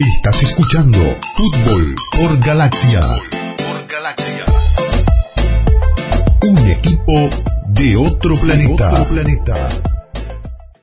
Estás escuchando Fútbol por Galaxia. Por Galaxia. Un equipo de otro planeta. Otro planeta.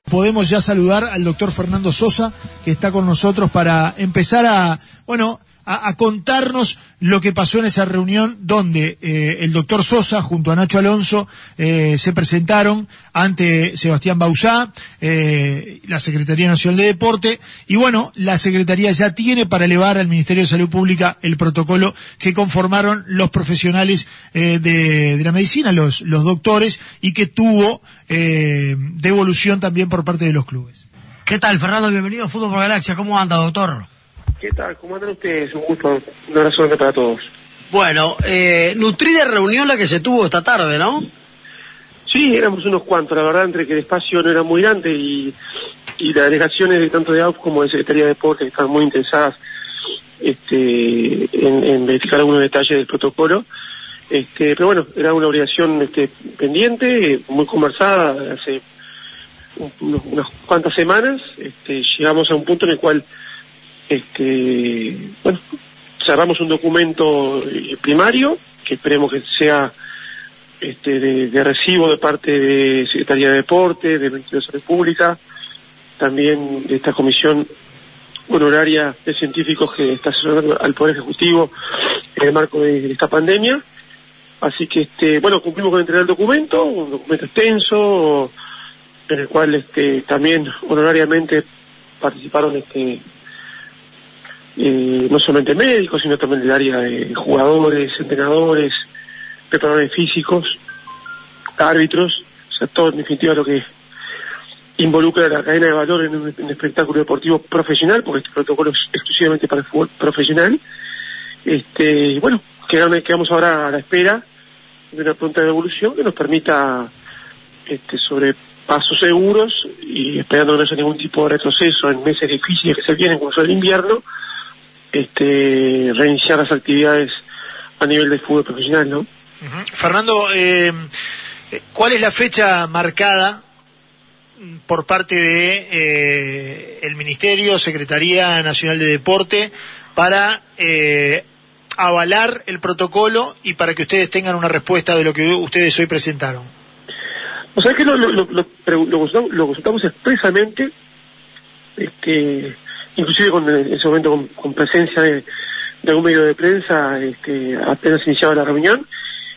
Podemos ya saludar al doctor Fernando Sosa, que está con nosotros para empezar a, bueno, a, contarnos lo que pasó en esa reunión donde eh, el doctor Sosa junto a Nacho Alonso eh, se presentaron ante Sebastián Bausá, eh, la Secretaría Nacional de Deporte, y bueno, la Secretaría ya tiene para elevar al Ministerio de Salud Pública el protocolo que conformaron los profesionales de, la medicina, los, los doctores, y que tuvo devolución también por parte de los clubes. ¿Qué tal, Fernando? Bienvenido a Fútbol por Galaxia. ¿Cómo anda, doctor? ¿Qué tal? ¿Cómo andan ustedes? Un gusto. Un abrazo para todos. Bueno, eh, nutrida reunión la que se tuvo esta tarde, ¿no? Sí, éramos unos cuantos, la verdad, entre que el espacio no era muy grande y, y las delegaciones de tanto de AUF como de Secretaría de Deportes estaban muy interesadas este, en, verificar algunos detalles del protocolo. Este, pero bueno, era una obligación este, pendiente, muy conversada hace unas cuantas semanas. Este, llegamos a un punto en el cual este, bueno, cerramos un documento eh, primario que esperemos que sea este, de, recibo de parte de Secretaría de Deporte, de Ministerio de Salud Pública, también de esta comisión honoraria de científicos que está asesorando al Poder Ejecutivo en el marco de, esta pandemia. Así que, este, bueno, cumplimos con entregar el documento, un documento extenso, en el cual este, también honorariamente participaron este, eh, no solamente médicos, sino también del área de jugadores, entrenadores, preparadores físicos, árbitros, o sea, todo en definitiva lo que involucra la cadena de valor en un, espectáculo deportivo profesional, porque este protocolo es exclusivamente para el fútbol profesional. Este, bueno, quedamos, ahora a la espera de una pronta devolución que nos permita este, sobre pasos seguros y esperando que no haya ningún tipo de retroceso en meses difíciles que se vienen, como son el invierno, este, reiniciar las actividades a nivel de fútbol profesional, ¿no? Fernando, eh, ¿cuál es la fecha marcada por parte de eh, el Ministerio, Secretaría Nacional de Deporte, para eh, avalar el protocolo y para que ustedes tengan una respuesta de lo que ustedes hoy presentaron? O sea, que lo, lo, lo, lo consultamos expresamente este, inclusive con, en ese momento con, presencia de, algún medio de prensa, este, apenas iniciaba la reunión,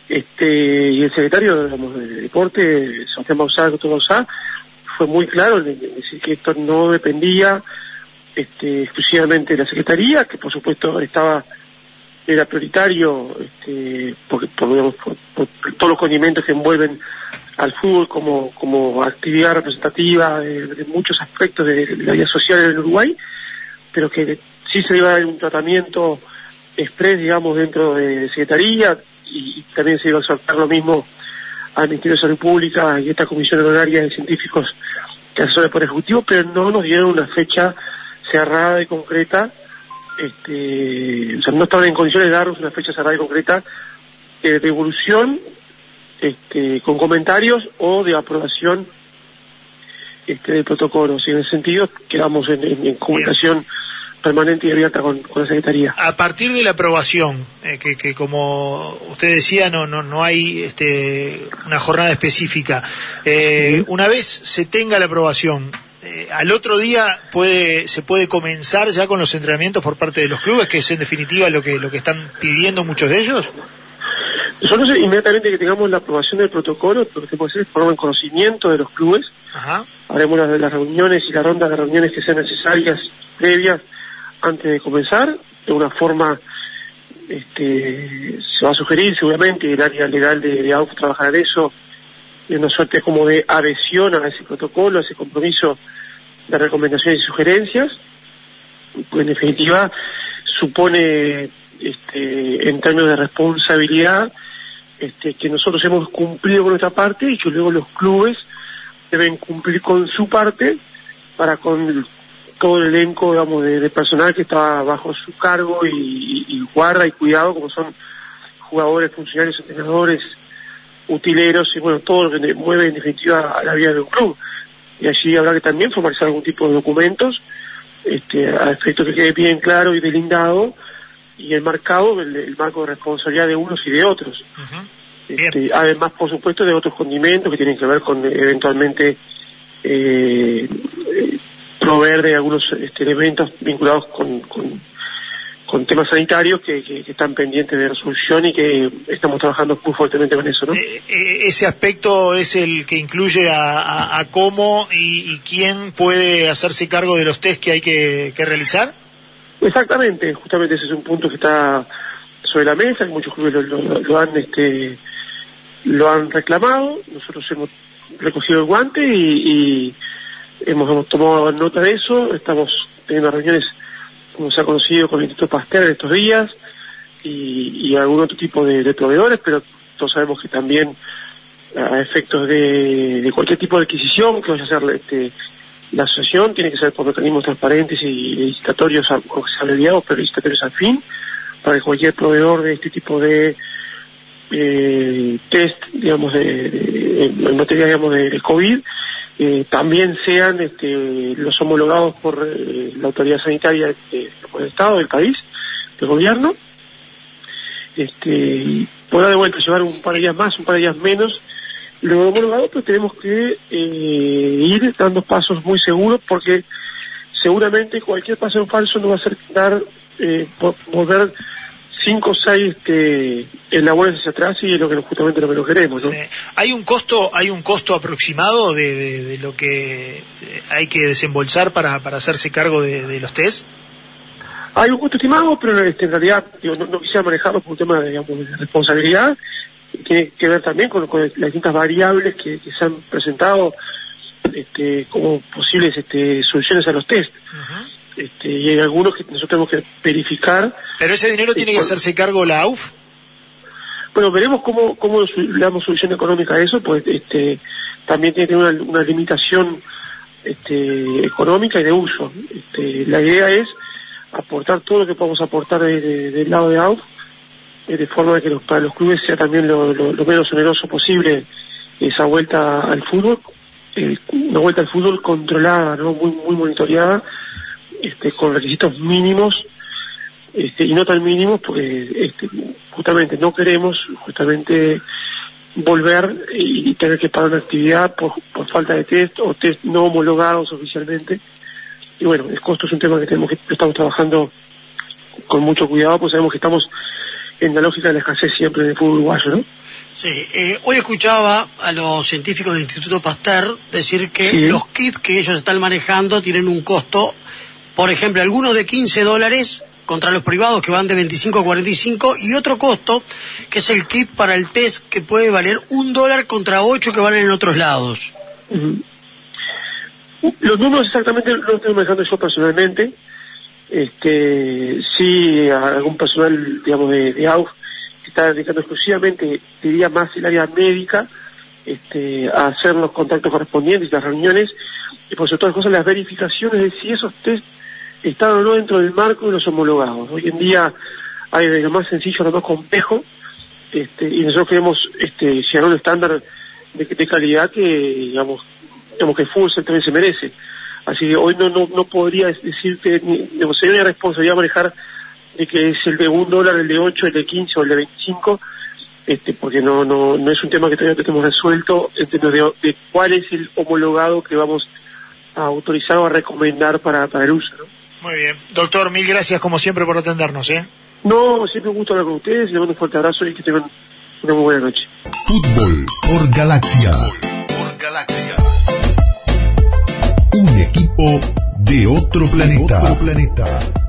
este, y el secretario de Deporte, Sebastián Bausá, doctor Bausá, fue muy claro en, decir que esto no dependía este, exclusivamente de la Secretaría, que por supuesto estaba era prioritario este, por, todos los condimentos que envuelven al fútbol como, como actividad representativa de, muchos aspectos de, la vida social en Uruguay, pero que sí se iba a dar un tratamiento express, digamos, dentro de Secretaría y, también se iba a soltar lo mismo al Ministerio de Salud Pública y esta comisión honoraria de científicos que asesora por Ejecutivo, pero no nos dieron una fecha cerrada y concreta, este, o sea, no estaban en condiciones de darnos una fecha cerrada y concreta de evolución este, con comentarios o de aprobación este, de protocolos. Y en ese sentido quedamos en, comunicación permanente y abierta con, la Secretaría. A partir de la aprobación, eh, que, como usted decía, no, no, no hay este, una jornada específica, eh, una vez se tenga la aprobación, eh, al otro día puede, se puede comenzar ya con los entrenamientos por parte de los clubes, que es en definitiva lo que, lo que están pidiendo muchos de ellos. Nosotros inmediatamente que tengamos la aprobación del protocolo, lo que tenemos que hacer es en conocimiento de los clubes, Ajá. haremos las, las reuniones y la ronda de reuniones que sean necesarias previas antes de comenzar, de una forma este, se va a sugerir seguramente el área legal de, de AUF trabajar en eso, de una suerte como de adhesión a ese protocolo, a ese compromiso de recomendaciones y sugerencias, pues en definitiva supone este, en términos de responsabilidad este, que nosotros hemos cumplido con nuestra parte y que luego los clubes deben cumplir con su parte para con todo el elenco digamos, de, personal que está bajo su cargo y, guarda y cuidado, como son jugadores, funcionarios, entrenadores, utileros y bueno, todo lo que mueve en definitiva a la vida de un club. Y allí habrá que también formalizar algún tipo de documentos este, a efecto que quede bien claro y delindado y enmarcado el, el marco de responsabilidad de unos y de otros. Este, además, por supuesto, de otros condimentos que tienen que ver con eventualmente eh, proveer de algunos este, elementos vinculados con, con, temas sanitarios que, que, están pendientes de resolución y que estamos trabajando muy fuertemente con eso. ¿no? Eh, eh, ese aspecto es el que incluye a, cómo y, quién puede hacerse cargo de los test que hay que, realizar. Exactamente, justamente ese es un punto que está sobre la mesa, muchos clubes lo, han este, lo han reclamado, nosotros hemos recogido el guante y hemos, tomado nota de eso, estamos teniendo reuniones, como se ha conocido, con el Instituto Pasteur estos días y, algún otro tipo de, proveedores, pero todos sabemos que también a efectos de, cualquier tipo de adquisición que vaya a hacer este, la asociación tiene que ser por mecanismos transparentes y licitatorios, abreviados, pero licitatorios al fin, para que cualquier proveedor de este tipo de eh, test, digamos, de, en materia, digamos, de, COVID, eh, también sean este, los homologados por eh, la autoridad sanitaria del Estado, del país, del gobierno, este, podrá de vuelta llevar un par de días más, un par de días menos, lo homologado, pero tenemos que eh, ir dando pasos muy seguros porque seguramente cualquier paso en falso no va a ser dar, eh, volver cinco o seis que elaboren hacia atrás y es lo que justamente lo que queremos. ¿no? ¿Hay un costo hay un costo aproximado de, lo que eh, hay que desembolsar para, para hacerse cargo de, los test? Hay un costo estimado, pero este, en realidad no, quisiera manejarlo por un tema de, digamos, de responsabilidad. Tiene que ver también con, las distintas variables que, se han presentado este, como posibles este, soluciones a los test. Este, y hay algunos que nosotros tenemos que verificar. ¿Pero ese dinero tiene que hacerse cargo la AUF? Bueno, veremos cómo, cómo le damos solución económica a eso, pues este, también tiene que tener una, limitación este, económica y de uso. Este, la idea es aportar todo lo que podamos aportar del lado de AUF, de forma que los, para los clubes sea también lo, menos oneroso posible esa vuelta al fútbol, eh, una vuelta al fútbol controlada, ¿no? muy, muy monitoreada, este, con requisitos mínimos este, y no tan mínimos porque este, justamente no queremos justamente volver y tener que pagar una actividad por, falta de test o test no homologados oficialmente y bueno el costo es un tema que tenemos que estamos trabajando con mucho cuidado pues sabemos que estamos en la lógica de la escasez siempre del fútbol uruguayo ¿no? Sí, eh, hoy escuchaba a los científicos del Instituto Pasteur decir que los kits que ellos están manejando tienen un costo por ejemplo, algunos de 15 dólares contra los privados que van de 25 a 45 y otro costo que es el kit para el test que puede valer un dólar contra ocho que valen en otros lados. Los números exactamente los estoy manejando yo personalmente. Este, sí, algún personal, digamos, de, de AUF que está dedicando exclusivamente, diría más el área médica, este, a hacer los contactos correspondientes, las reuniones, y por sobre todas las cosas las verificaciones de si esos test están o no dentro del marco de los homologados. Hoy en día hay de lo más sencillo a lo más complejo, este, y nosotros queremos este, llegar a un estándar de, calidad que, digamos, digamos que el también se merece. Así que hoy no, no, no podría decirte, ni, digamos, sería una responsabilidad manejar de que es el de un dólar, el de ocho, el de quince o el de veinticinco, este, porque no, no, no es un tema que todavía tenemos resuelto en términos de, cuál es el homologado que vamos a autorizar o a recomendar para, para el uso. ¿no? Muy bien. Doctor, mil gracias como siempre por atendernos, ¿eh? No, siempre un gusto hablar con ustedes, les mando un fuerte abrazo y que tengan una muy buena noche. Fútbol por Galaxia. Por Galaxia. De otro planeta. De otro planeta.